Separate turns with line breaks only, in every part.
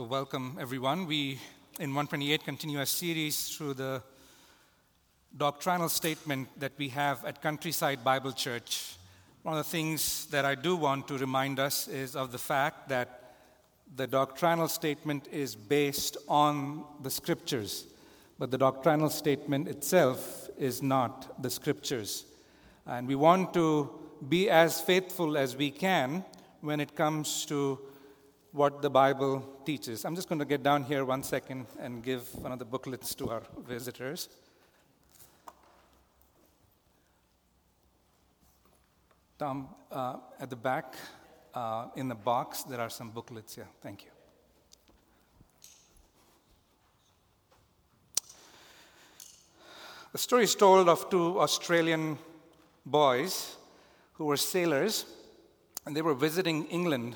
So, welcome everyone. We in 128 continue a series through the doctrinal statement that we have at Countryside Bible Church. One of the things that I do want to remind us is of the fact that the doctrinal statement is based on the scriptures, but the doctrinal statement itself is not the scriptures. And we want to be as faithful as we can when it comes to what the Bible teaches. I'm just going to get down here one second and give one of the booklets to our visitors. Tom, uh, at the back uh, in the box, there are some booklets here. Thank you. The story is told of two Australian boys who were sailors, and they were visiting England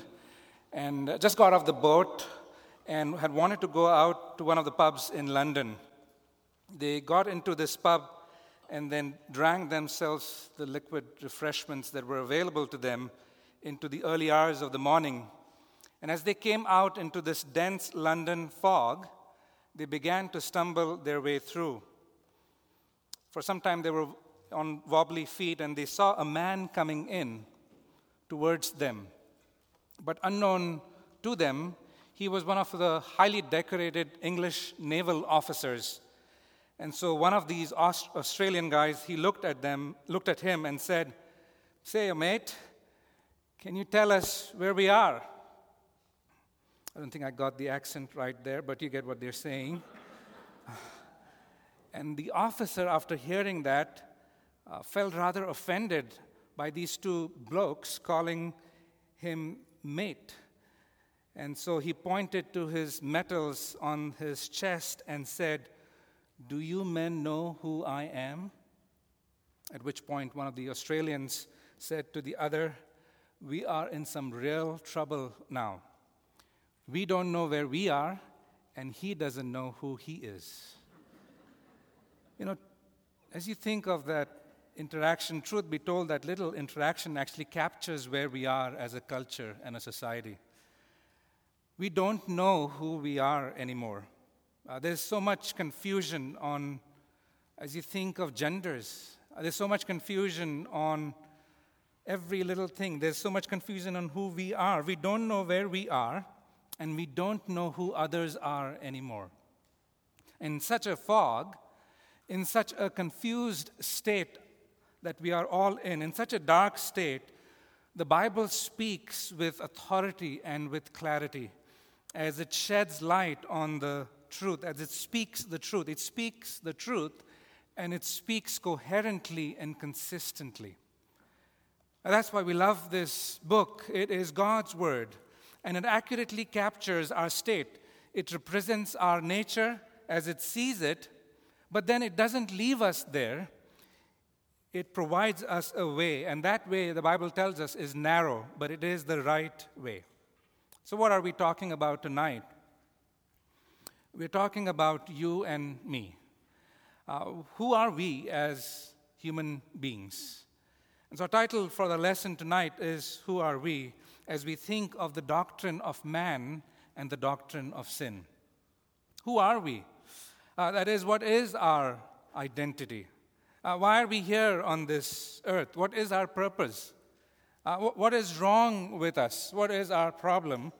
and just got off the boat and had wanted to go out to one of the pubs in London. They got into this pub and then drank themselves the liquid refreshments that were available to them into the early hours of the morning. And as they came out into this dense London fog, they began to stumble their way through. For some time, they were on wobbly feet and they saw a man coming in towards them. But unknown to them, he was one of the highly decorated English naval officers. And so one of these Aust- Australian guys, he looked at them, looked at him and said, Say, mate, can you tell us where we are? I don't think I got the accent right there, but you get what they're saying. and the officer, after hearing that, uh, felt rather offended by these two blokes calling him mate. And so he pointed to his medals on his chest and said, Do you men know who I am? At which point, one of the Australians said to the other, We are in some real trouble now. We don't know where we are, and he doesn't know who he is. You know, as you think of that interaction, truth be told, that little interaction actually captures where we are as a culture and a society. We don't know who we are anymore. Uh, there's so much confusion on, as you think of genders, uh, there's so much confusion on every little thing. There's so much confusion on who we are. We don't know where we are, and we don't know who others are anymore. In such a fog, in such a confused state that we are all in, in such a dark state, the Bible speaks with authority and with clarity as it sheds light on the truth, as it speaks the truth. It speaks the truth and it speaks coherently and consistently. And that's why we love this book. It is God's Word, and it accurately captures our state. It represents our nature as it sees it, but then it doesn't leave us there it provides us a way, and that way, the Bible tells us, is narrow, but it is the right way. So, what are we talking about tonight? We're talking about you and me. Uh, who are we as human beings? And so, our title for the lesson tonight is Who Are We? as we think of the doctrine of man and the doctrine of sin. Who are we? Uh, that is, what is our identity? Uh, why are we here on this earth? What is our purpose? Uh, wh- what is wrong with us? What is our problem?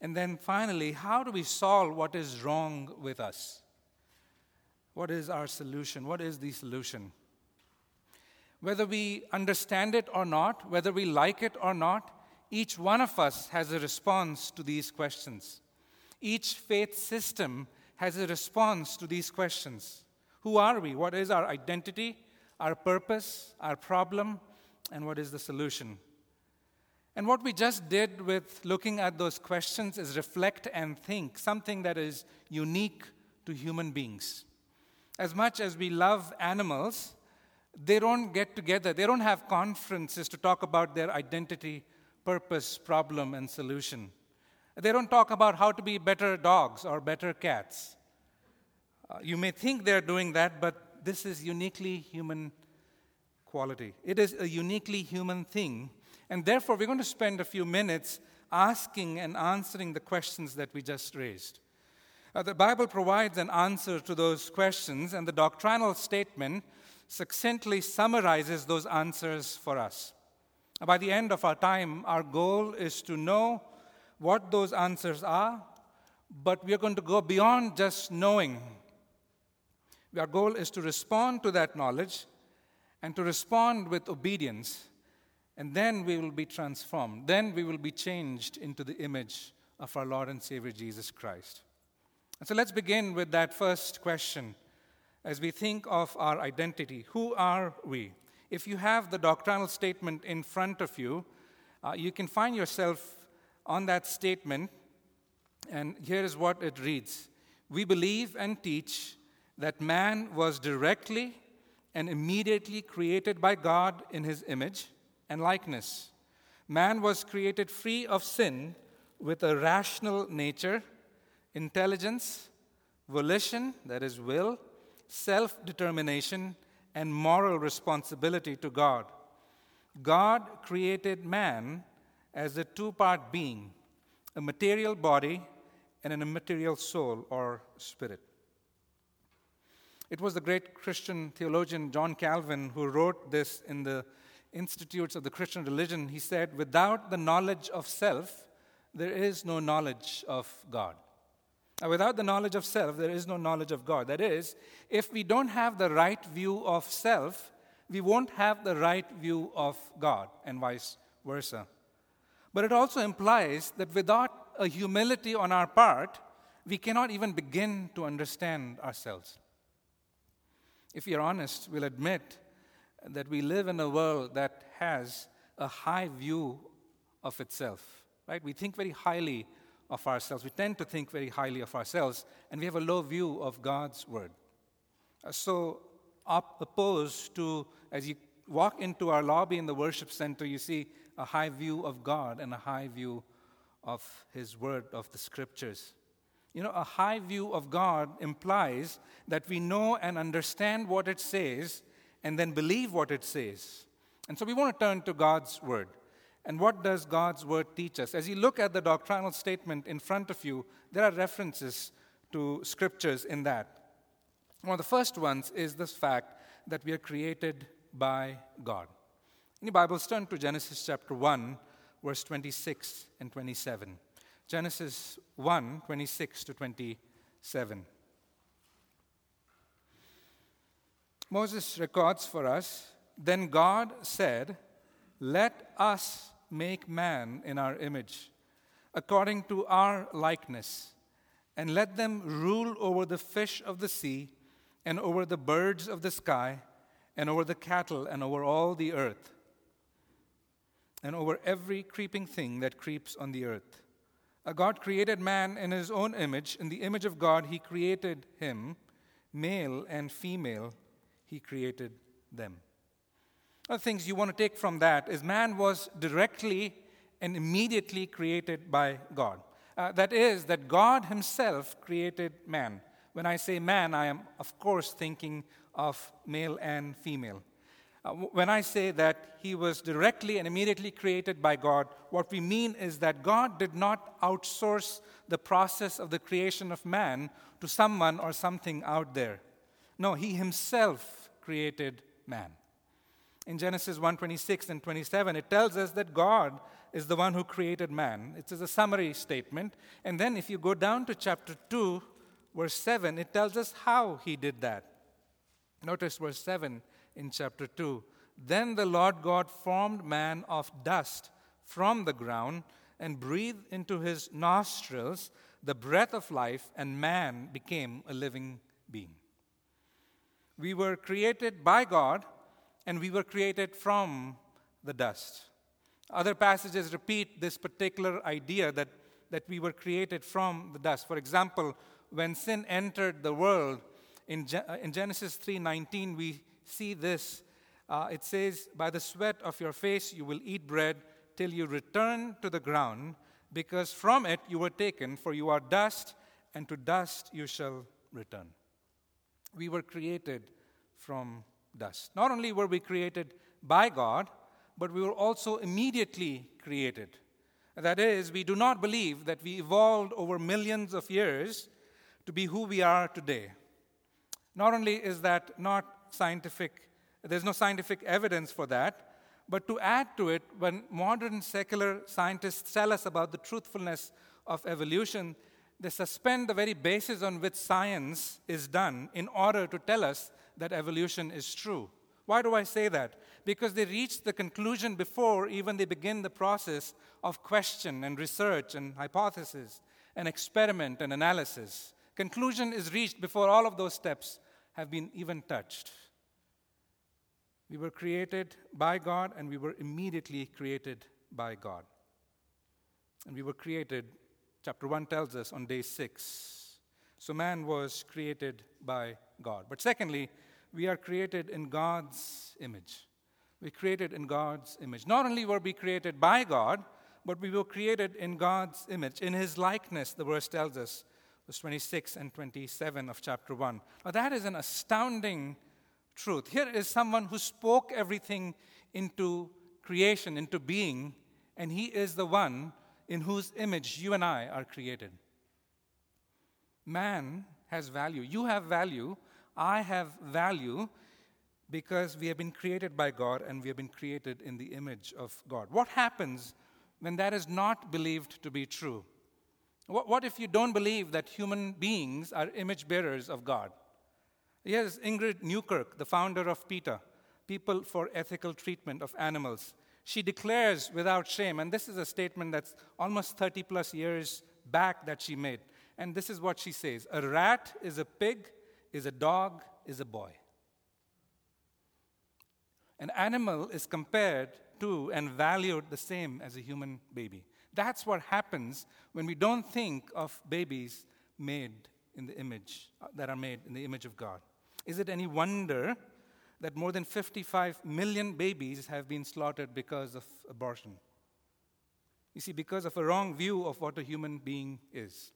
And then finally, how do we solve what is wrong with us? What is our solution? What is the solution? Whether we understand it or not, whether we like it or not, each one of us has a response to these questions. Each faith system has a response to these questions. Who are we? What is our identity, our purpose, our problem, and what is the solution? And what we just did with looking at those questions is reflect and think, something that is unique to human beings. As much as we love animals, they don't get together, they don't have conferences to talk about their identity, purpose, problem, and solution. They don't talk about how to be better dogs or better cats. Uh, you may think they're doing that, but this is uniquely human quality. It is a uniquely human thing. And therefore, we're going to spend a few minutes asking and answering the questions that we just raised. Uh, the Bible provides an answer to those questions, and the doctrinal statement succinctly summarizes those answers for us. By the end of our time, our goal is to know what those answers are, but we are going to go beyond just knowing. Our goal is to respond to that knowledge and to respond with obedience, and then we will be transformed. Then we will be changed into the image of our Lord and Savior Jesus Christ. And so let's begin with that first question as we think of our identity. Who are we? If you have the doctrinal statement in front of you, uh, you can find yourself on that statement, and here is what it reads We believe and teach that man was directly and immediately created by God in his image and likeness. Man was created free of sin with a rational nature, intelligence, volition, that is, will, self determination, and moral responsibility to God. God created man as a two part being a material body and an immaterial soul or spirit. It was the great Christian theologian John Calvin who wrote this in the Institutes of the Christian Religion. He said, Without the knowledge of self, there is no knowledge of God. Now, without the knowledge of self, there is no knowledge of God. That is, if we don't have the right view of self, we won't have the right view of God, and vice versa. But it also implies that without a humility on our part, we cannot even begin to understand ourselves. If we are honest, we'll admit that we live in a world that has a high view of itself, right? We think very highly of ourselves. We tend to think very highly of ourselves, and we have a low view of God's word. Uh, so, opposed to, as you walk into our lobby in the worship center, you see a high view of God and a high view of His word, of the scriptures. You know, a high view of God implies that we know and understand what it says and then believe what it says. And so we want to turn to God's word. And what does God's word teach us? As you look at the doctrinal statement in front of you, there are references to scriptures in that. One of the first ones is this fact that we are created by God. In your Bibles, turn to Genesis chapter 1, verse 26 and 27. Genesis 1, 26 to 27. Moses records for us Then God said, Let us make man in our image, according to our likeness, and let them rule over the fish of the sea, and over the birds of the sky, and over the cattle, and over all the earth, and over every creeping thing that creeps on the earth. God created man in his own image. In the image of God, he created him. Male and female, he created them. Other things you want to take from that is man was directly and immediately created by God. Uh, that is, that God Himself created man. When I say man, I am, of course, thinking of male and female. Uh, when I say that he was directly and immediately created by God, what we mean is that God did not outsource the process of the creation of man to someone or something out there. No, he himself created man in Genesis 1:26 and 27, it tells us that God is the one who created man. It is a summary statement. And then if you go down to chapter 2, verse 7, it tells us how he did that. Notice verse 7 in chapter 2. Then the Lord God formed man of dust from the ground and breathed into his nostrils the breath of life, and man became a living being. We were created by God and we were created from the dust. Other passages repeat this particular idea that, that we were created from the dust. For example, when sin entered the world, in, in Genesis 3:19, we see this. Uh, it says, "By the sweat of your face you will eat bread till you return to the ground, because from it you were taken, for you are dust, and to dust you shall return." We were created from dust. Not only were we created by God, but we were also immediately created. That is, we do not believe that we evolved over millions of years to be who we are today. Not only is that not scientific, there's no scientific evidence for that, but to add to it, when modern secular scientists tell us about the truthfulness of evolution, they suspend the very basis on which science is done in order to tell us that evolution is true. Why do I say that? Because they reach the conclusion before even they begin the process of question and research and hypothesis and experiment and analysis. Conclusion is reached before all of those steps have been even touched. We were created by God and we were immediately created by God. And we were created, chapter 1 tells us, on day 6. So man was created by God. But secondly, we are created in God's image. We're created in God's image. Not only were we created by God, but we were created in God's image, in His likeness, the verse tells us, verse 26 and 27 of chapter 1. Now, that is an astounding truth. Here is someone who spoke everything into creation, into being, and he is the one in whose image you and I are created. Man has value. You have value. I have value because we have been created by God and we have been created in the image of God. What happens when that is not believed to be true? What, what if you don't believe that human beings are image bearers of God? Yes, Ingrid Newkirk, the founder of PETA, People for Ethical Treatment of Animals. She declares without shame, and this is a statement that's almost 30 plus years back that she made. And this is what she says A rat is a pig, is a dog, is a boy. An animal is compared to and valued the same as a human baby. That's what happens when we don't think of babies made in the image, uh, that are made in the image of God. Is it any wonder that more than 55 million babies have been slaughtered because of abortion? You see, because of a wrong view of what a human being is.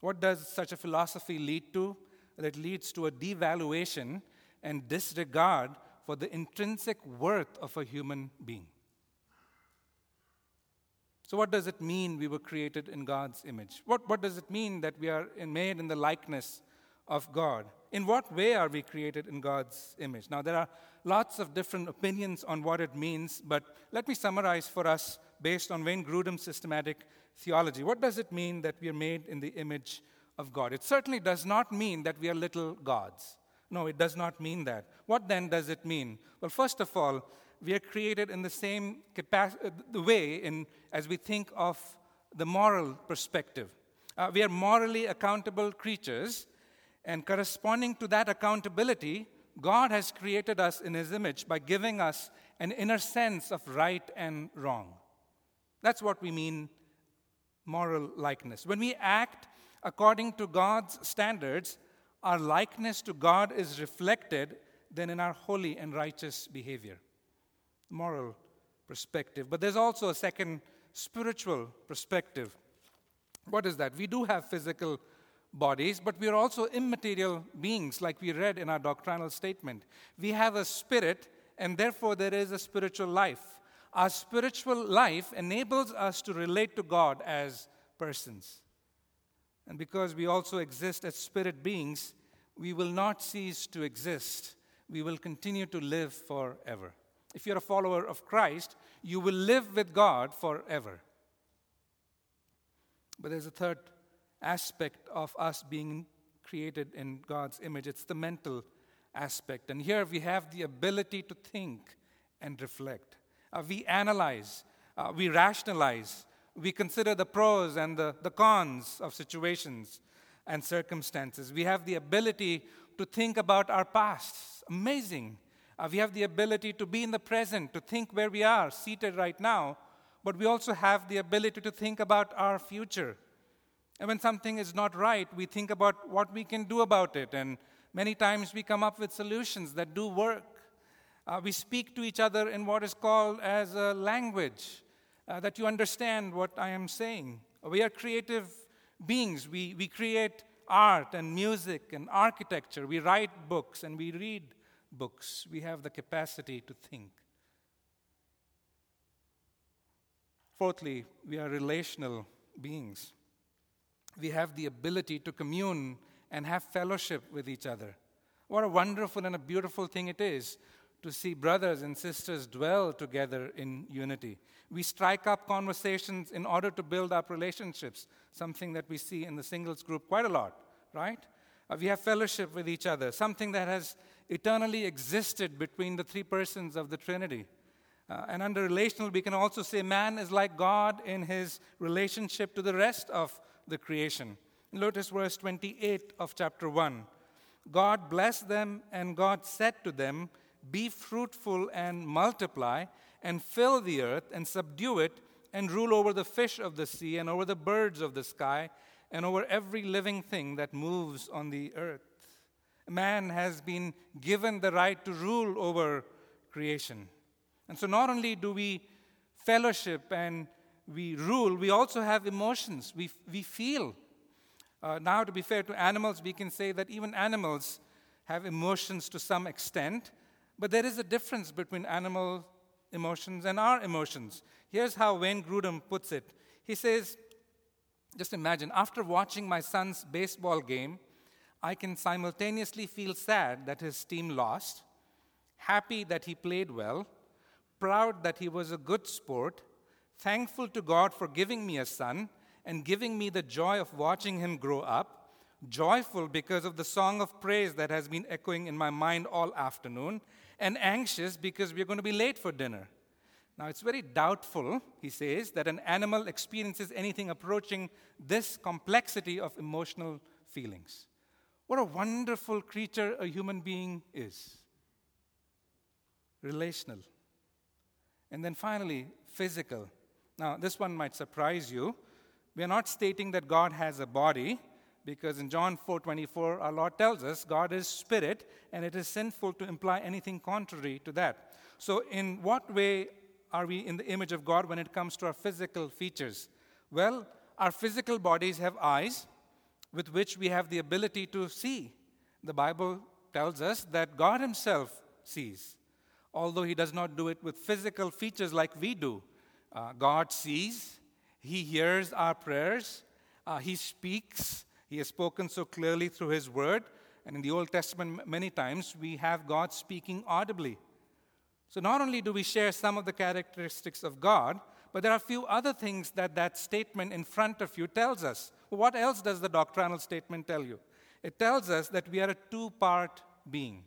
What does such a philosophy lead to? That leads to a devaluation and disregard for the intrinsic worth of a human being. So, what does it mean we were created in God's image? What, what does it mean that we are made in the likeness of God? In what way are we created in God's image? Now, there are lots of different opinions on what it means, but let me summarize for us based on Wayne Grudem's systematic theology. What does it mean that we are made in the image of God? It certainly does not mean that we are little gods. No, it does not mean that. What then does it mean? Well, first of all, we are created in the same capacity, the way in, as we think of the moral perspective. Uh, we are morally accountable creatures and corresponding to that accountability, God has created us in His image by giving us an inner sense of right and wrong. That's what we mean moral likeness. When we act according to God's standards, our likeness to God is reflected then in our holy and righteous behavior. Moral perspective. But there's also a second spiritual perspective. What is that? We do have physical bodies, but we are also immaterial beings, like we read in our doctrinal statement. We have a spirit, and therefore there is a spiritual life. Our spiritual life enables us to relate to God as persons. And because we also exist as spirit beings, we will not cease to exist. We will continue to live forever. If you're a follower of Christ, you will live with God forever. But there's a third aspect of us being created in God's image. It's the mental aspect. And here we have the ability to think and reflect. Uh, we analyze, uh, we rationalize, we consider the pros and the, the cons of situations and circumstances. We have the ability to think about our past. Amazing. Uh, we have the ability to be in the present, to think where we are, seated right now, but we also have the ability to think about our future. And when something is not right, we think about what we can do about it. And many times we come up with solutions that do work. Uh, we speak to each other in what is called as a language, uh, that you understand what I am saying. We are creative beings. We, we create art and music and architecture. We write books and we read books. We have the capacity to think. Fourthly, we are relational beings. We have the ability to commune and have fellowship with each other. What a wonderful and a beautiful thing it is to see brothers and sisters dwell together in unity. We strike up conversations in order to build up relationships, something that we see in the singles group quite a lot, right? Uh, we have fellowship with each other, something that has eternally existed between the three persons of the Trinity. Uh, and under relational, we can also say man is like God in his relationship to the rest of the creation. Notice verse 28 of chapter 1. God blessed them, and God said to them, Be fruitful and multiply, and fill the earth, and subdue it, and rule over the fish of the sea, and over the birds of the sky, and over every living thing that moves on the earth. Man has been given the right to rule over creation. And so, not only do we fellowship and we rule, we also have emotions. We, we feel. Uh, now, to be fair to animals, we can say that even animals have emotions to some extent, but there is a difference between animal emotions and our emotions. Here's how Wayne Grudem puts it He says, Just imagine, after watching my son's baseball game, I can simultaneously feel sad that his team lost, happy that he played well, proud that he was a good sport, thankful to God for giving me a son and giving me the joy of watching him grow up, joyful because of the song of praise that has been echoing in my mind all afternoon, and anxious because we're going to be late for dinner. Now, it's very doubtful, he says, that an animal experiences anything approaching this complexity of emotional feelings. What a wonderful creature a human being is. Relational. And then finally, physical. Now, this one might surprise you. We are not stating that God has a body, because in John 4:24 our Lord tells us God is spirit and it is sinful to imply anything contrary to that. So in what way are we in the image of God when it comes to our physical features? Well, our physical bodies have eyes with which we have the ability to see. The Bible tells us that God himself sees, although he does not do it with physical features like we do. Uh, God sees, he hears our prayers, uh, He speaks. He has spoken so clearly through His word. And in the Old Testament, many times we have God speaking audibly. So not only do we share some of the characteristics of God, but there are a few other things that that statement in front of you tells us. What else does the doctrinal statement tell you? It tells us that we are a two part being.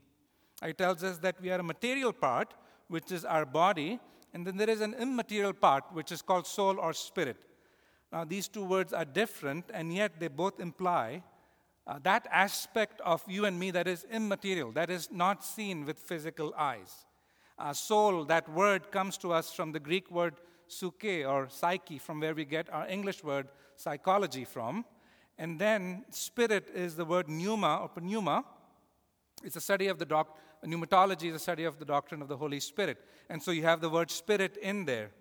It tells us that we are a material part, which is our body, and then there is an immaterial part, which is called soul or spirit. Now, these two words are different, and yet they both imply uh, that aspect of you and me that is immaterial, that is not seen with physical eyes. Uh, soul, that word comes to us from the Greek word psyche or psyche, from where we get our English word psychology from. And then spirit is the word pneuma or pneuma. It's a study of the doc- pneumatology is a study of the doctrine of the Holy Spirit. And so you have the word spirit in there.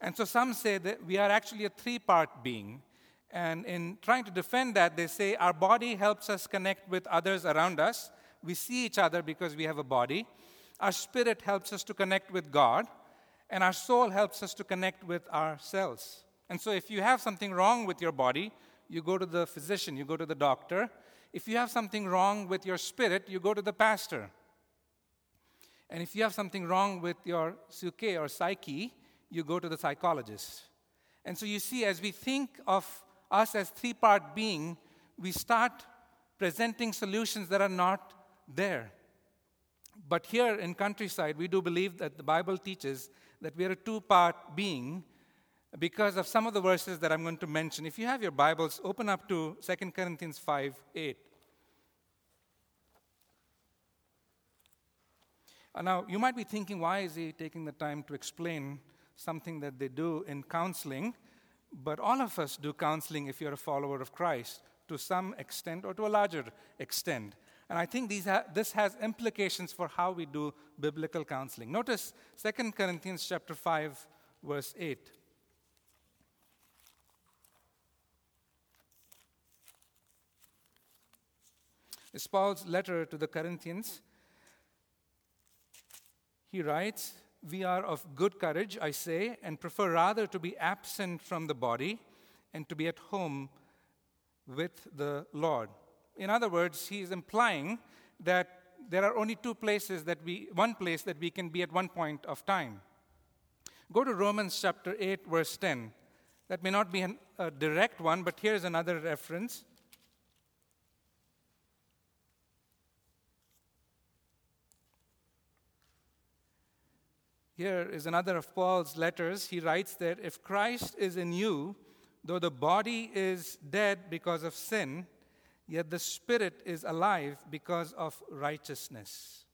And so some say that we are actually a three part being. And in trying to defend that, they say our body helps us connect with others around us. We see each other because we have a body. Our spirit helps us to connect with God. And our soul helps us to connect with ourselves. And so if you have something wrong with your body, you go to the physician, you go to the doctor. If you have something wrong with your spirit, you go to the pastor. And if you have something wrong with your psyche or psyche, you go to the psychologist. And so you see, as we think of us as three part being, we start presenting solutions that are not there. But here in countryside, we do believe that the Bible teaches that we are a two part being because of some of the verses that I'm going to mention. If you have your Bibles, open up to 2 Corinthians 5 8. Uh, now, you might be thinking, why is he taking the time to explain something that they do in counseling? But all of us do counseling if you're a follower of Christ to some extent or to a larger extent. And I think ha- this has implications for how we do biblical counseling. Notice 2 Corinthians chapter 5 verse 8. It's Paul's letter to the Corinthians. He writes, we are of good courage, I say, and prefer rather to be absent from the body and to be at home with the Lord. In other words, he is implying that there are only two places that we, one place that we can be at one point of time. Go to Romans chapter 8, verse 10. That may not be an, a direct one, but here's another reference. Here is another of Paul's letters. He writes that if Christ is in you, though the body is dead because of sin, yet the spirit is alive because of righteousness.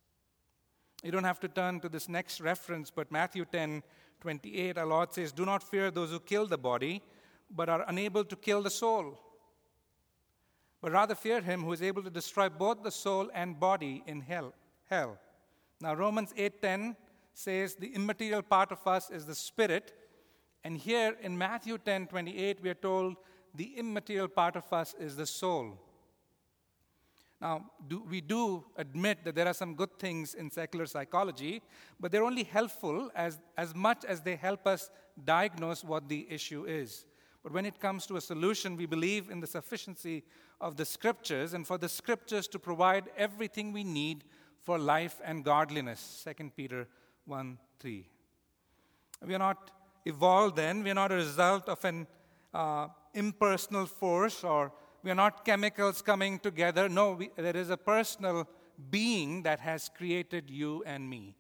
You don't have to turn to this next reference, but Matthew 10 28, our Lord says, Do not fear those who kill the body, but are unable to kill the soul. But rather fear him who is able to destroy both the soul and body in hell. hell. Now Romans 8:10 says the immaterial part of us is the spirit, and here in Matthew 10:28 we are told the immaterial part of us is the soul. Now, do, we do admit that there are some good things in secular psychology, but they're only helpful as, as much as they help us diagnose what the issue is. But when it comes to a solution, we believe in the sufficiency of the scriptures and for the scriptures to provide everything we need for life and godliness. 2 Peter 1 3. We are not evolved then, we are not a result of an uh, impersonal force or we are not chemicals coming together. No, we, there is a personal being that has created you and me.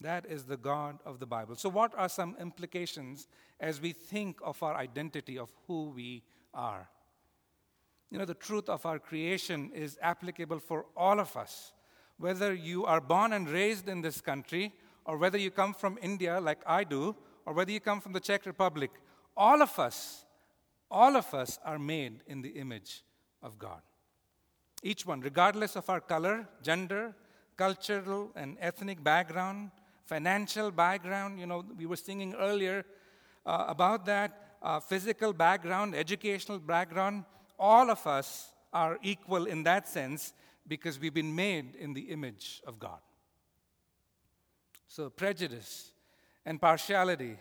That is the God of the Bible. So, what are some implications as we think of our identity, of who we are? You know, the truth of our creation is applicable for all of us. Whether you are born and raised in this country, or whether you come from India like I do, or whether you come from the Czech Republic, all of us all of us are made in the image of God. Each one, regardless of our color, gender, cultural and ethnic background, financial background, you know, we were singing earlier uh, about that, uh, physical background, educational background, all of us are equal in that sense because we've been made in the image of God. So, prejudice and partiality,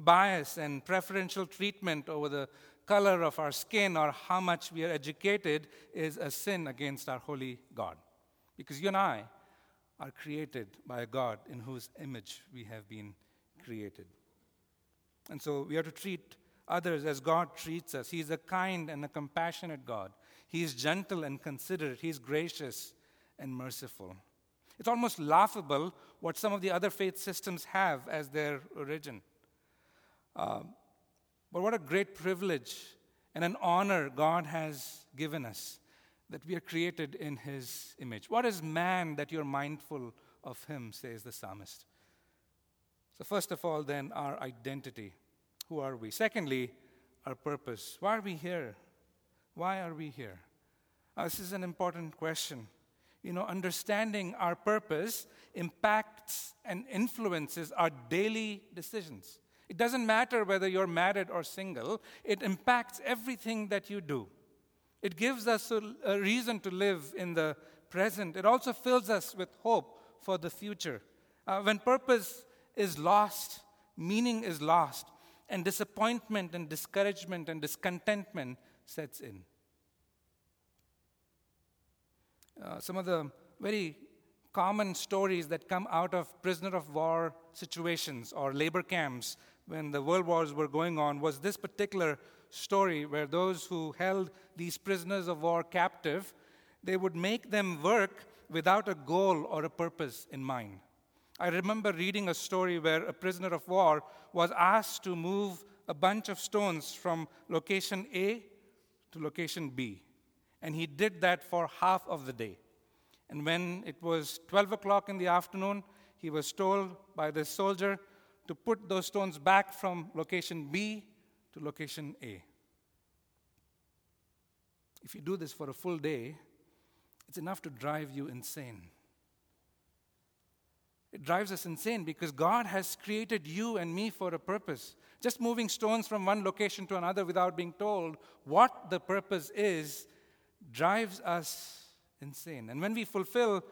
bias and preferential treatment over the color of our skin or how much we are educated is a sin against our holy God. Because you and I are created by a God in whose image we have been created. And so we are to treat others as God treats us. He is a kind and a compassionate God. He is gentle and considerate. He is gracious and merciful. It's almost laughable what some of the other faith systems have as their origin. Uh, but what a great privilege and an honor God has given us that we are created in His image. What is man that you're mindful of Him, says the psalmist. So, first of all, then, our identity. Who are we? Secondly, our purpose. Why are we here? Why are we here? Uh, this is an important question. You know, understanding our purpose impacts and influences our daily decisions. It doesn't matter whether you're married or single, it impacts everything that you do. It gives us a, a, reason to live in the present. It also fills us with hope for the future. Uh, when purpose is lost, meaning is lost, and disappointment and discouragement and discontentment sets in. Uh, some of the very common stories that come out of prisoner of war situations or labor camps when the world wars were going on was this particular story where those who held these prisoners of war captive they would make them work without a goal or a purpose in mind. I remember reading a story where a prisoner of war was asked to move a bunch of stones from location a to location b and he did that for half of the day. And when it was 12 o'clock in the afternoon he was told by the soldier to put those stones back from location B to location A. If you do this for a full day, it's enough to drive you insane. It drives us insane because God has created you and me for a purpose. Just moving stones from one location to another without being told what the purpose is drives us insane. And when we fulfill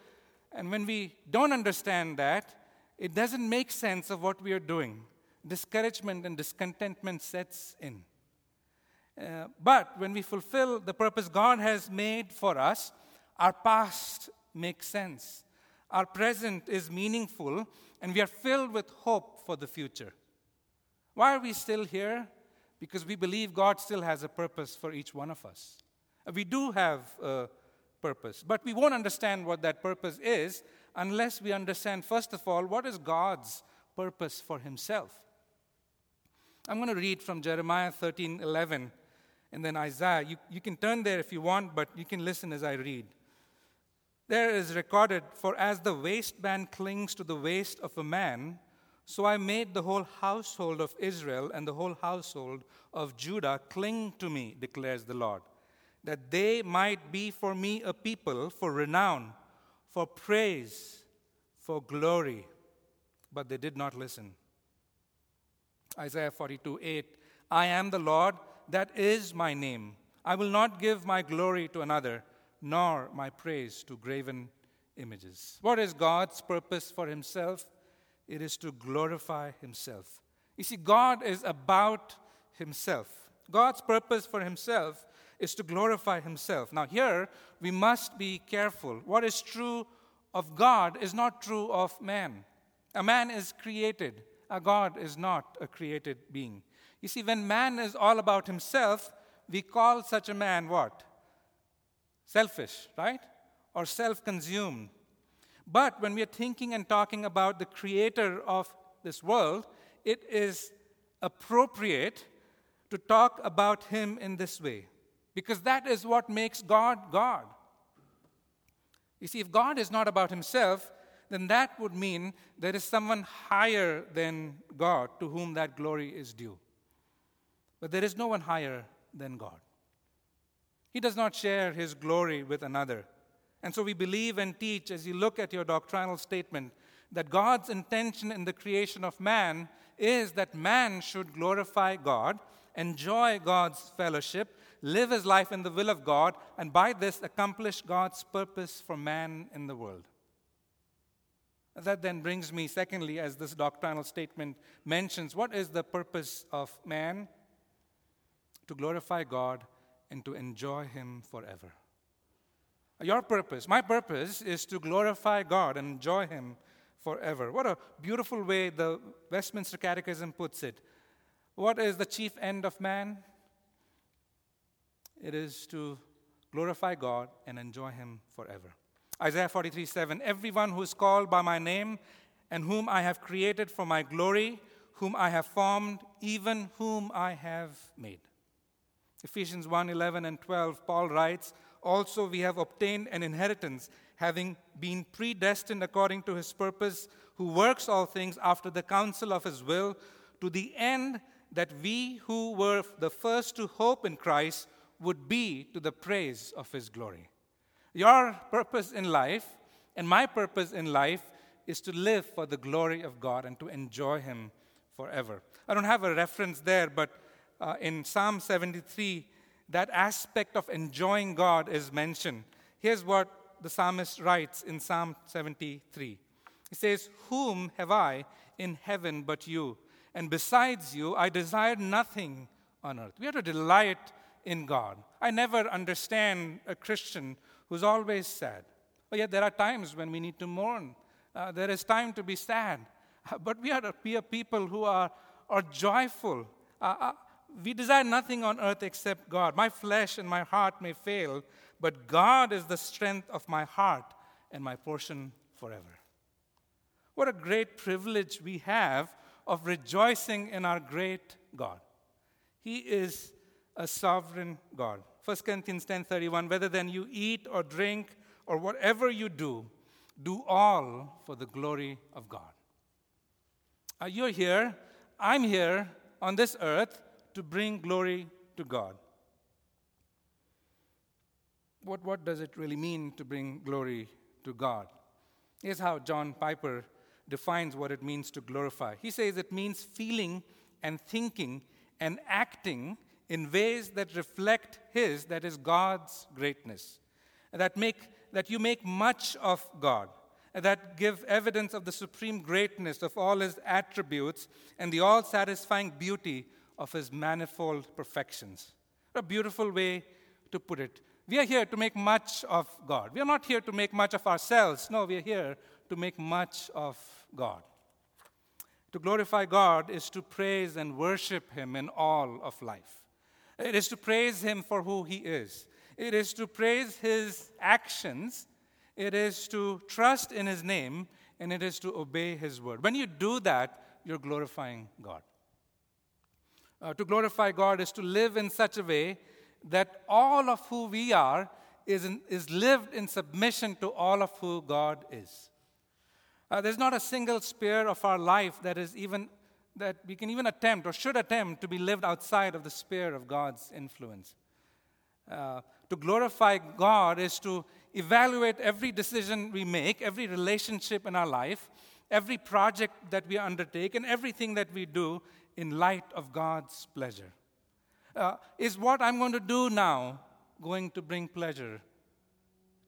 and when we don't understand that, it doesn't make sense of what we are doing. Discouragement and discontentment sets in. Uh, but when we fulfill the purpose God has made for us, our past makes sense. Our present is meaningful, and we are filled with hope for the future. Why are we still here? Because we believe God still has a purpose for each one of us. Uh, we do have a purpose, but we won't understand what that purpose is unless we understand, first of all, what is God's purpose for Himself. I'm going to read from Jeremiah 13 11 and then Isaiah. You, you can turn there if you want, but you can listen as I read. There is recorded, For as the waistband clings to the waist of a man, so I made the whole household of Israel and the whole household of Judah cling to me, declares the Lord, that they might be for me a people for renown, for praise, for glory. But they did not listen. Isaiah 42 8 I am the Lord, that is my name. I will not give my glory to another, nor my praise to graven images. What is God's purpose for himself? It is to glorify himself. You see, God is about himself. God's purpose for himself is to glorify himself. Now, here we must be careful. What is true of God is not true of man. A man is created, a God is not a created being. You see, when man is all about himself, we call such a man what? Selfish, right? Or self consumed. But when we are thinking and talking about the creator of this world, it is appropriate to talk about him in this way. Because that is what makes God God. You see, if God is not about himself, then that would mean there is someone higher than God to whom that glory is due. But there is no one higher than God. He does not share his glory with another. And so we believe and teach, as you look at your doctrinal statement, that God's intention in the creation of man is that man should glorify God, enjoy God's fellowship, live his life in the will of God, and by this accomplish God's purpose for man in the world. That then brings me, secondly, as this doctrinal statement mentions, what is the purpose of man? to glorify God and to enjoy Him forever. Your purpose, my purpose, is to glorify God and enjoy Him forever. What a beautiful way the Westminster Catechism puts it. What is the chief end of man? It is to glorify God and enjoy Him forever. Isaiah 43 7 Everyone who is called by my name and whom I have created for my glory, whom I have formed, even whom I have made. Ephesians 1 11 and 12, Paul writes, Also we have obtained an inheritance, having been predestined according to his purpose, who works all things after the counsel of his will, to the end that we who were the first to hope in Christ would be to the praise of his glory. Your purpose in life and my purpose in life is to live for the glory of God and to enjoy him forever. I don't have a reference there, but uh, in Psalm 73, that aspect of enjoying God is mentioned. Here's what the psalmist writes in Psalm 73 He says, Whom have I in heaven but you? And besides you, I desire nothing on earth. We have to delight in God. I never understand a Christian who's always sad. But yet, there are times when we need to mourn. Uh, there is time to be sad. But we are, we are people who are, are joyful. Uh, uh we desire nothing on earth except God. My flesh and my heart may fail, but God is the strength of my heart and my portion forever. What a great privilege we have of rejoicing in our great God. He is a sovereign God. 1 Corinthians 10:31 whether then you eat or drink or whatever you do do all for the glory of God. Uh, you're here, I'm here on this earth to bring glory to God. What, what does it really mean to bring glory to God? Here's how John Piper defines what it means to glorify. He says it means feeling and thinking and acting in ways that reflect His, that is God's greatness, that, make, that you make much of God, that give evidence of the supreme greatness of all his attributes and the all satisfying beauty of his manifold perfections. A beautiful way to put it. We are here to make much of God. We are not here to make much of ourselves. No, we are here to make much of God. To glorify God is to praise and worship Him in all of life. It is to praise Him for who He is. It is to praise His actions. It is to trust in His name. And it is to obey His word. When you do that, you're glorifying God. Uh, to glorify God is to live in such a way that all of who we are is, in, is lived in submission to all of who God is. Uh, there's not a single sphere of our life that is even that we can even attempt or should attempt to be lived outside of the sphere of God's influence. Uh, to glorify God is to evaluate every decision we make, every relationship in our life, every project that we undertake, and everything that we do in light of God's pleasure. Uh, is what I'm going to do now going to bring pleasure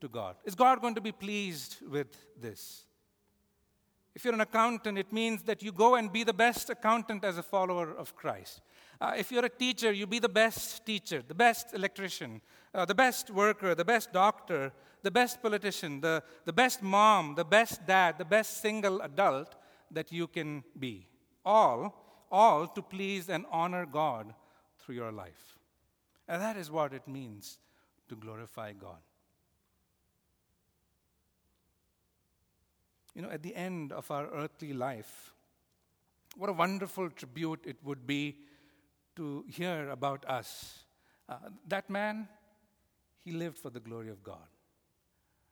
to God? Is God going to be pleased with this? If you're an accountant, it means that you go and be the best accountant as a follower of Christ. Uh, if you're a teacher, you be the best teacher, the best electrician, uh, the best worker, the best doctor, the best politician, the, the best mom, the best dad, the best single adult that you can be. All, all to please and honor God through your life. And that is what it means to glorify God. You know, at the end of our earthly life, what a wonderful tribute it would be to hear about us. Uh, that man, he lived for the glory of God.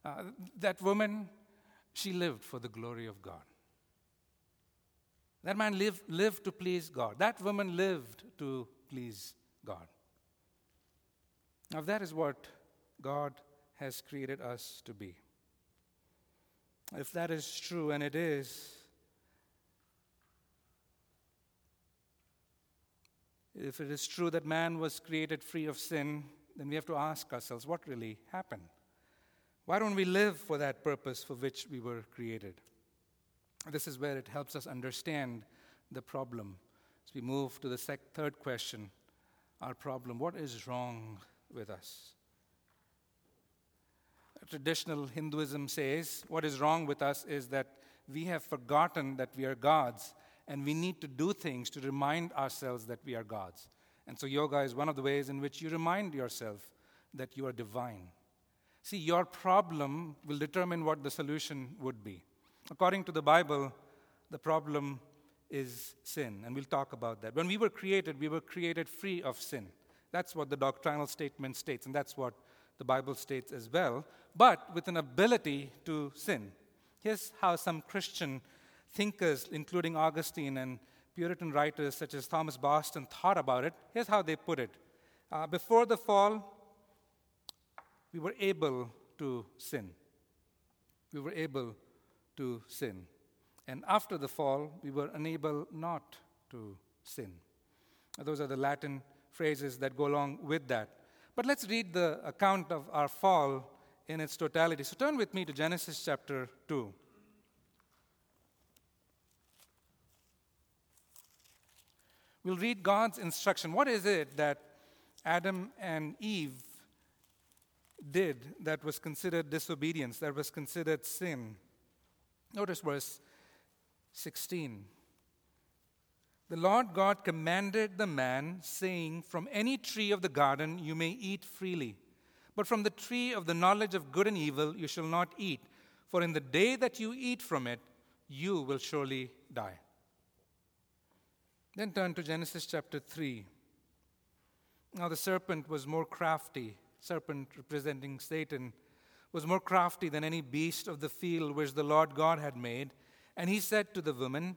Uh, that woman, she lived for the glory of God. That man lived, lived to please God. That woman lived to please God. Now, that is what God has created us to be. If that is true, and it is, if it is true that man was created free of sin, then we have to ask ourselves what really happened? Why don't we live for that purpose for which we were created? This is where it helps us understand the problem. As we move to the sec- third question, our problem what is wrong with us? Traditional Hinduism says what is wrong with us is that we have forgotten that we are gods and we need to do things to remind ourselves that we are gods. And so, yoga is one of the ways in which you remind yourself that you are divine. See, your problem will determine what the solution would be. According to the Bible, the problem is sin, and we'll talk about that. When we were created, we were created free of sin. That's what the doctrinal statement states, and that's what the Bible states as well, but with an ability to sin. Here's how some Christian thinkers, including Augustine and Puritan writers such as Thomas Boston, thought about it. Here's how they put it uh, Before the fall, we were able to sin. We were able to sin. And after the fall, we were unable not to sin. Those are the Latin phrases that go along with that. But let's read the account of our fall in its totality. So turn with me to Genesis chapter 2. We'll read God's instruction. What is it that Adam and Eve did that was considered disobedience, that was considered sin? Notice verse 16. The Lord God commanded the man, saying, From any tree of the garden you may eat freely, but from the tree of the knowledge of good and evil you shall not eat, for in the day that you eat from it, you will surely die. Then turn to Genesis chapter 3. Now the serpent was more crafty, serpent representing Satan, was more crafty than any beast of the field which the Lord God had made. And he said to the woman,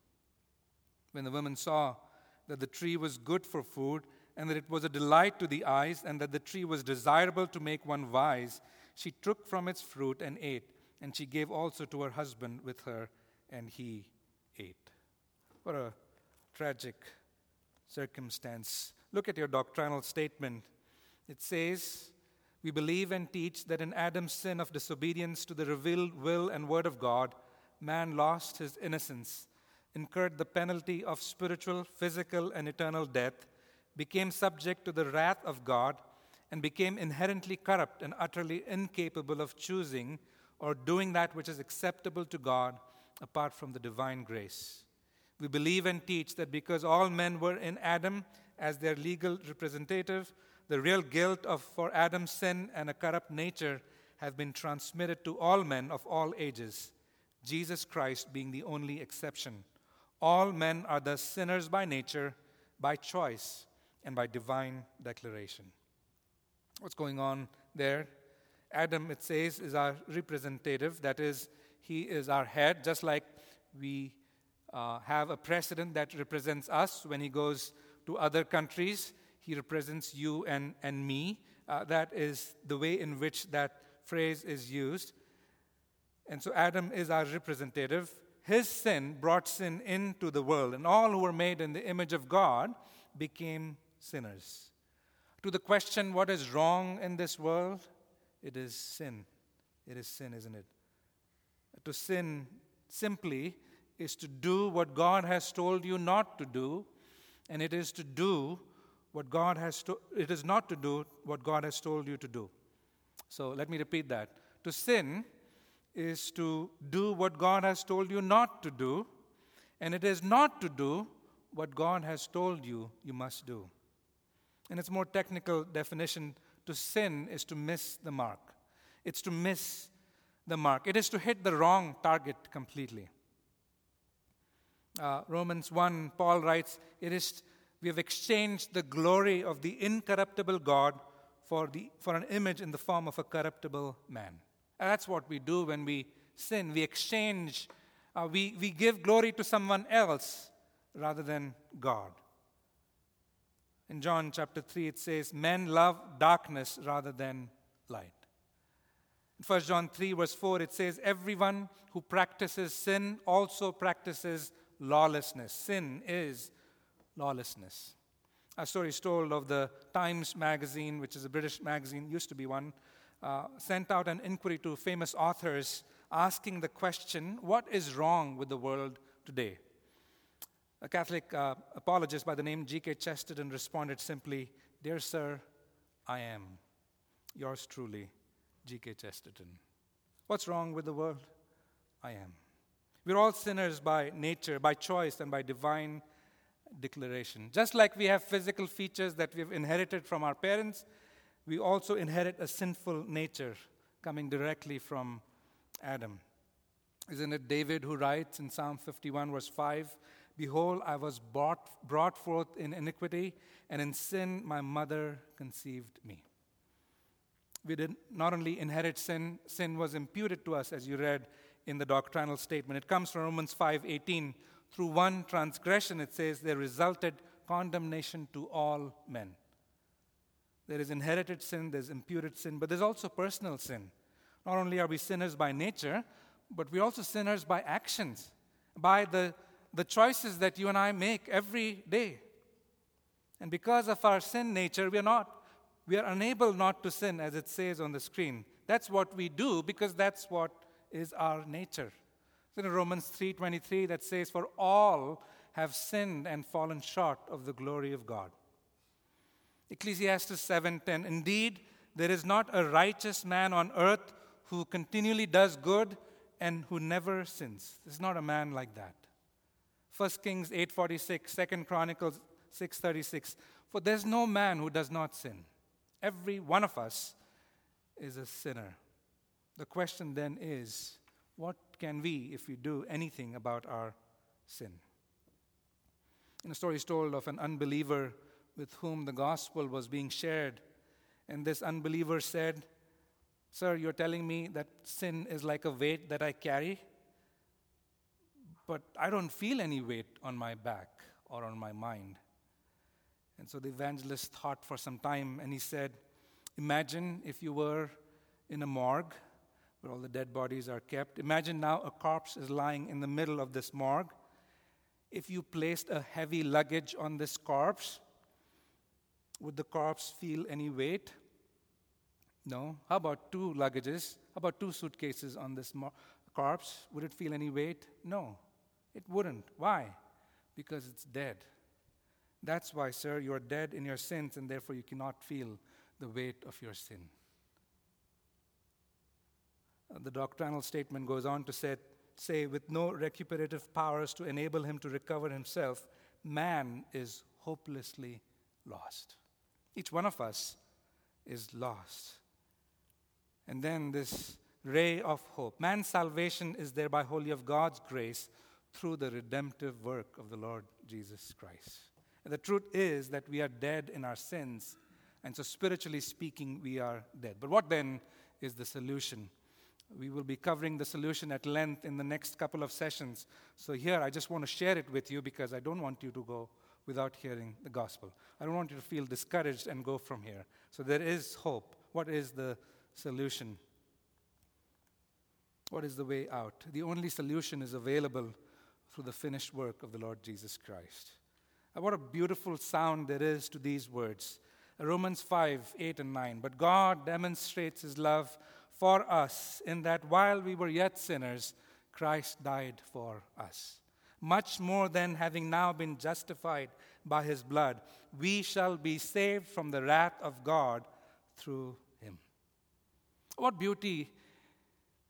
When the woman saw that the tree was good for food, and that it was a delight to the eyes, and that the tree was desirable to make one wise, she took from its fruit and ate, and she gave also to her husband with her, and he ate. What a tragic circumstance. Look at your doctrinal statement. It says, We believe and teach that in Adam's sin of disobedience to the revealed will and word of God, man lost his innocence, incurred the penalty of spiritual, physical, and eternal death, became subject to the wrath of God, and became inherently corrupt and utterly incapable of choosing or doing that which is acceptable to God apart from the divine grace. We believe and teach that because all men were in Adam as their legal representative, the real guilt of for Adam's sin and a corrupt nature have been transmitted to all men of all ages, Jesus Christ being the only exception. All men are thus sinners by nature, by choice, and by divine declaration. What's going on there? Adam, it says, is our representative. That is, he is our head, just like we uh, have a president that represents us when he goes to other countries. He represents you and, and me. Uh, that is the way in which that phrase is used. And so Adam is our representative. His sin brought sin into the world, and all who were made in the image of God became sinners. To the question, what is wrong in this world? It is sin. It is sin, isn't it? To sin simply is to do what God has told you not to do, and it is to do what God has to, it is not to do what God has told you to do. So let me repeat that. To sin is to do what God has told you not to do, and it is not to do what God has told you you must do. In its more technical definition, to sin is to miss the mark. It's to miss the mark. It is to hit the wrong target completely. Uh, Romans 1, Paul writes, It is, we have exchanged the glory of the incorruptible God for, the, for an image in the form of a corruptible man. That's what we do when we sin. We exchange, uh, we, we give glory to someone else rather than God. In John chapter 3, it says, Men love darkness rather than light. In 1 John 3, verse 4, it says, Everyone who practices sin also practices lawlessness. Sin is lawlessness. A story is told of the Times magazine, which is a British magazine, used to be one, uh, sent out an inquiry to famous authors asking the question, What is wrong with the world today? A Catholic uh, apologist by the name G.K. Chesterton responded simply, Dear sir, I am. Yours truly, G.K. Chesterton. What's wrong with the world? I am. We're all sinners by nature, by choice, and by divine declaration. Just like we have physical features that we've inherited from our parents, we also inherit a sinful nature coming directly from Adam. Isn't it David who writes in Psalm 51, verse 5 Behold, I was brought, brought forth in iniquity, and in sin my mother conceived me. We did not only inherit sin, sin was imputed to us, as you read in the doctrinal statement. It comes from Romans 5:18. Through one transgression, it says, there resulted condemnation to all men. There is inherited sin, there's imputed sin, but there's also personal sin. Not only are we sinners by nature, but we're also sinners by actions, by the, the choices that you and I make every day. And because of our sin nature, we are not, we are unable not to sin, as it says on the screen. That's what we do because that's what is our nature. It's in Romans 3:23 that says, "For all have sinned and fallen short of the glory of God." Ecclesiastes 7:10, "Indeed, there is not a righteous man on earth who continually does good and who never sins." There's not a man like that. 1 Kings 8:46, 2 Chronicles 6:36, "For there's no man who does not sin. Every one of us is a sinner." The question then is what can we, if we do anything about our sin? In a story is told of an unbeliever with whom the gospel was being shared, And this unbeliever said, Sir, you're telling me that sin is like a weight that I carry, but I don't feel any weight on my back or on my mind. And so the evangelist thought for some time and he said, Imagine if you were in a morgue where all the dead bodies are kept. Imagine now a corpse is lying in the middle of this morgue. If you placed a heavy luggage on this corpse, would the corpse feel any weight? No. How about two luggages? How about two suitcases on this mo- corpse? Would it feel any weight? No, it wouldn't. Why? Because it's dead. That's why, sir, you are dead in your sins, and therefore you cannot feel the weight of your sin. Uh, the doctrinal statement goes on to say, say, with no recuperative powers to enable him to recover himself, man is hopelessly lost. Each one of us is lost. And then this ray of hope. Man's salvation is thereby wholly of God's grace through the redemptive work of the Lord Jesus Christ. And the truth is that we are dead in our sins, and so spiritually speaking, we are dead. But what then is the solution? We will be covering the solution at length in the next couple of sessions. So, here I just want to share it with you because I don't want you to go without hearing the gospel. I don't want you to feel discouraged and go from here. So, there is hope. What is the solution? What is the way out? The only solution is available through the finished work of the Lord Jesus Christ. And what a beautiful sound there is to these words. Romans 5 8 and 9. But God demonstrates his love for us in that while we were yet sinners, Christ died for us. Much more than having now been justified by his blood, we shall be saved from the wrath of God through him. what beauty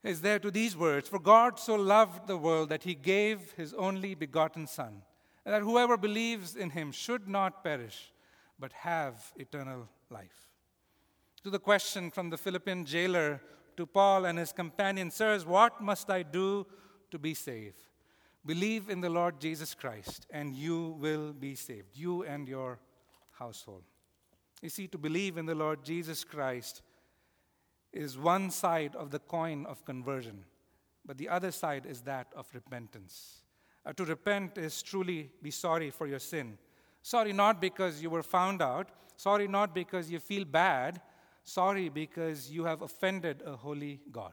is there to these words? For God so loved the world that he gave his only begotten Son, that whoever believes in him should not perish, but have eternal life. To the question from the Philippian jailer to Paul and his companion, Sirs, what must I do to be saved? Believe in the Lord Jesus Christ, and you will be saved, you and your household. You see, to believe in the Lord Jesus Christ is one side of the coin of conversion, but the other side is that of repentance. Uh, to repent is truly be sorry for your sin. Sorry not because you were found out, sorry not because you feel bad, sorry because you have offended a holy God.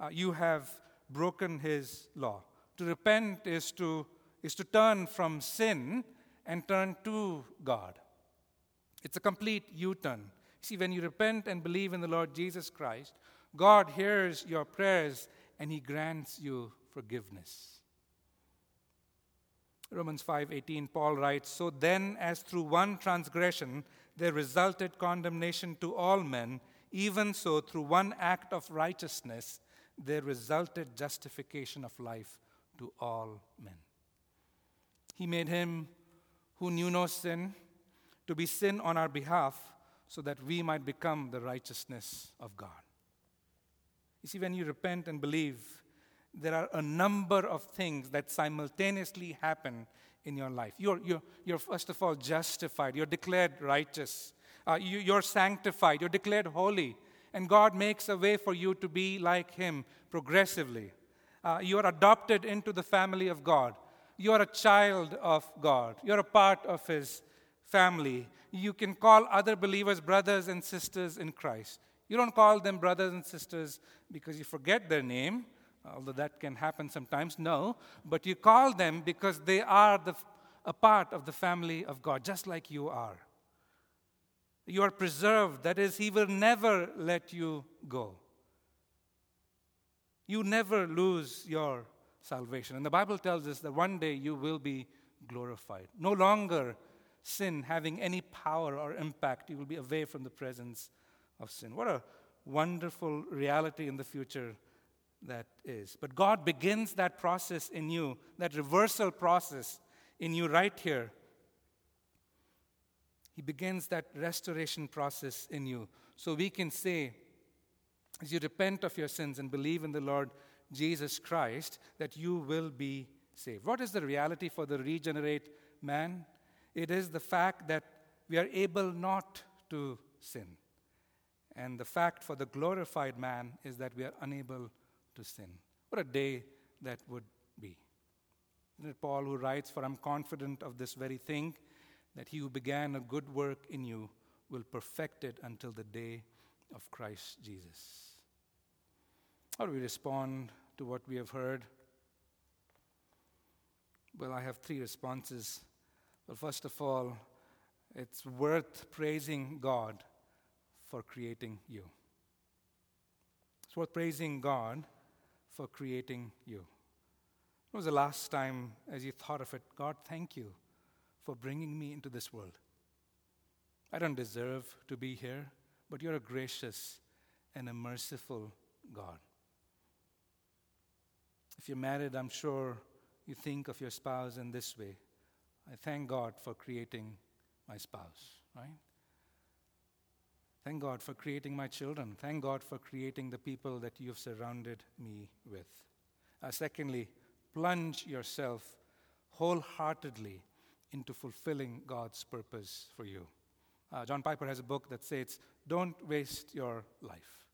Uh, you have broken his law. To repent is to, is to turn from sin and turn to God. It's a complete U turn. See, when you repent and believe in the Lord Jesus Christ, God hears your prayers and he grants you forgiveness. Romans 5:18 Paul writes, "So then as through one transgression there resulted condemnation to all men, even so through one act of righteousness there resulted justification of life to all men." He made him who knew no sin to be sin on our behalf so that we might become the righteousness of God. You see, when you repent and believe, there are a number of things that simultaneously happen in your life. You're, you're, you're first of all justified, you're declared righteous, uh, you, you're sanctified, you're declared holy, and God makes a way for you to be like Him progressively. Uh, you are adopted into the family of God. You are a child of God. You're a part of His family. You can call other believers brothers and sisters in Christ. You don't call them brothers and sisters because you forget their name, although that can happen sometimes. No, but you call them because they are the, a part of the family of God, just like you are. You are preserved, that is, He will never let you go. You never lose your salvation. And the Bible tells us that one day you will be glorified. No longer sin having any power or impact. You will be away from the presence of sin. What a wonderful reality in the future that is. But God begins that process in you, that reversal process in you right here. He begins that restoration process in you. So we can say, as you repent of your sins and believe in the Lord Jesus Christ, that you will be saved. What is the reality for the regenerate man? It is the fact that we are able not to sin. And the fact for the glorified man is that we are unable to sin. What a day that would be. Isn't it Paul who writes, For I'm confident of this very thing, that he who began a good work in you will perfect it until the day of Christ Jesus. How do we respond to what we have heard? Well, I have three responses. Well, first of all, it's worth praising God for creating you. It's worth praising God for creating you. When was the last time, as you thought of it, God, thank you for bringing me into this world? I don't deserve to be here, but you're a gracious and a merciful God. If you're married, I'm sure you think of your spouse in this way I thank God for creating my spouse, right? Thank God for creating my children. Thank God for creating the people that you've surrounded me with. Uh, secondly, plunge yourself wholeheartedly into fulfilling God's purpose for you. Uh, John Piper has a book that says, Don't waste your life.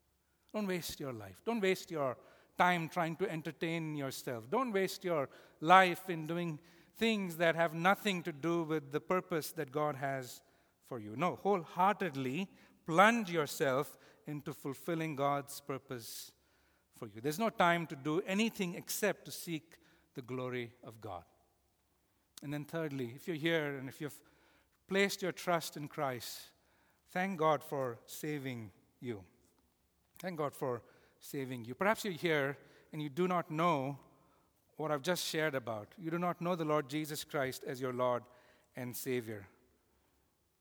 Don't waste your life. Don't waste your time trying to entertain yourself. Don't waste your life in doing things that have nothing to do with the purpose that God has for you. No, wholeheartedly plunge yourself into fulfilling God's purpose for you. There's no time to do anything except to seek the glory of God. And then, thirdly, if you're here and if you've placed your trust in Christ, thank God for saving you. Thank God for saving you. Perhaps you're here and you do not know what I've just shared about. You do not know the Lord Jesus Christ as your Lord and Savior.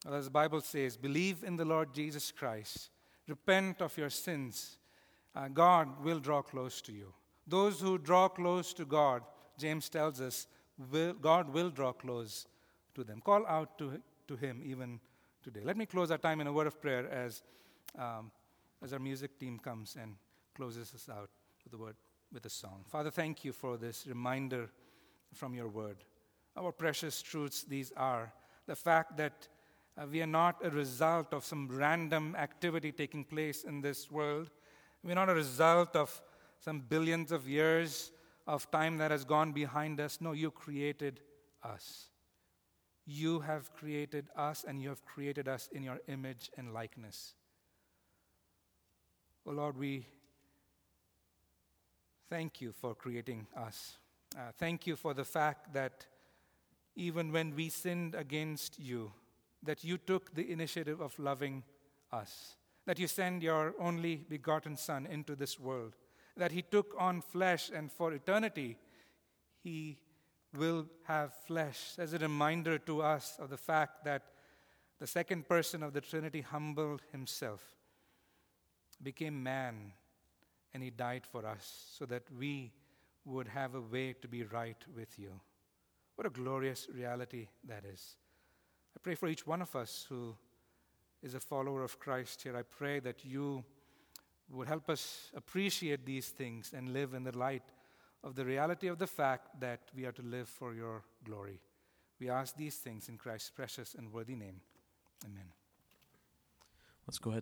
As the Bible says, believe in the Lord Jesus Christ, repent of your sins. Uh, God will draw close to you. Those who draw close to God, James tells us, will, God will draw close to them. Call out to, to Him even today. Let me close our time in a word of prayer as, um, as our music team comes and closes us out with a word with a song. Father, thank you for this reminder from your word. Our precious truths these are. The fact that uh, we are not a result of some random activity taking place in this world. We're not a result of some billions of years of time that has gone behind us. No, you created us. You have created us, and you have created us in your image and likeness. Oh Lord, we Thank you for creating us. Uh, thank you for the fact that even when we sinned against you, that you took the initiative of loving us, that you sent your only begotten Son into this world, that he took on flesh, and for eternity, he will have flesh as a reminder to us of the fact that the second person of the Trinity humbled himself, became man and He died for us so that we would have a way to be right with you. What a glorious reality that is. I pray for each one of us who is a follower of Christ here. I pray that you would help us appreciate these things and live in the light of the reality of the fact that we are to live for your glory. We ask these things in Christ's precious and worthy name. Amen.
Let's go ahead.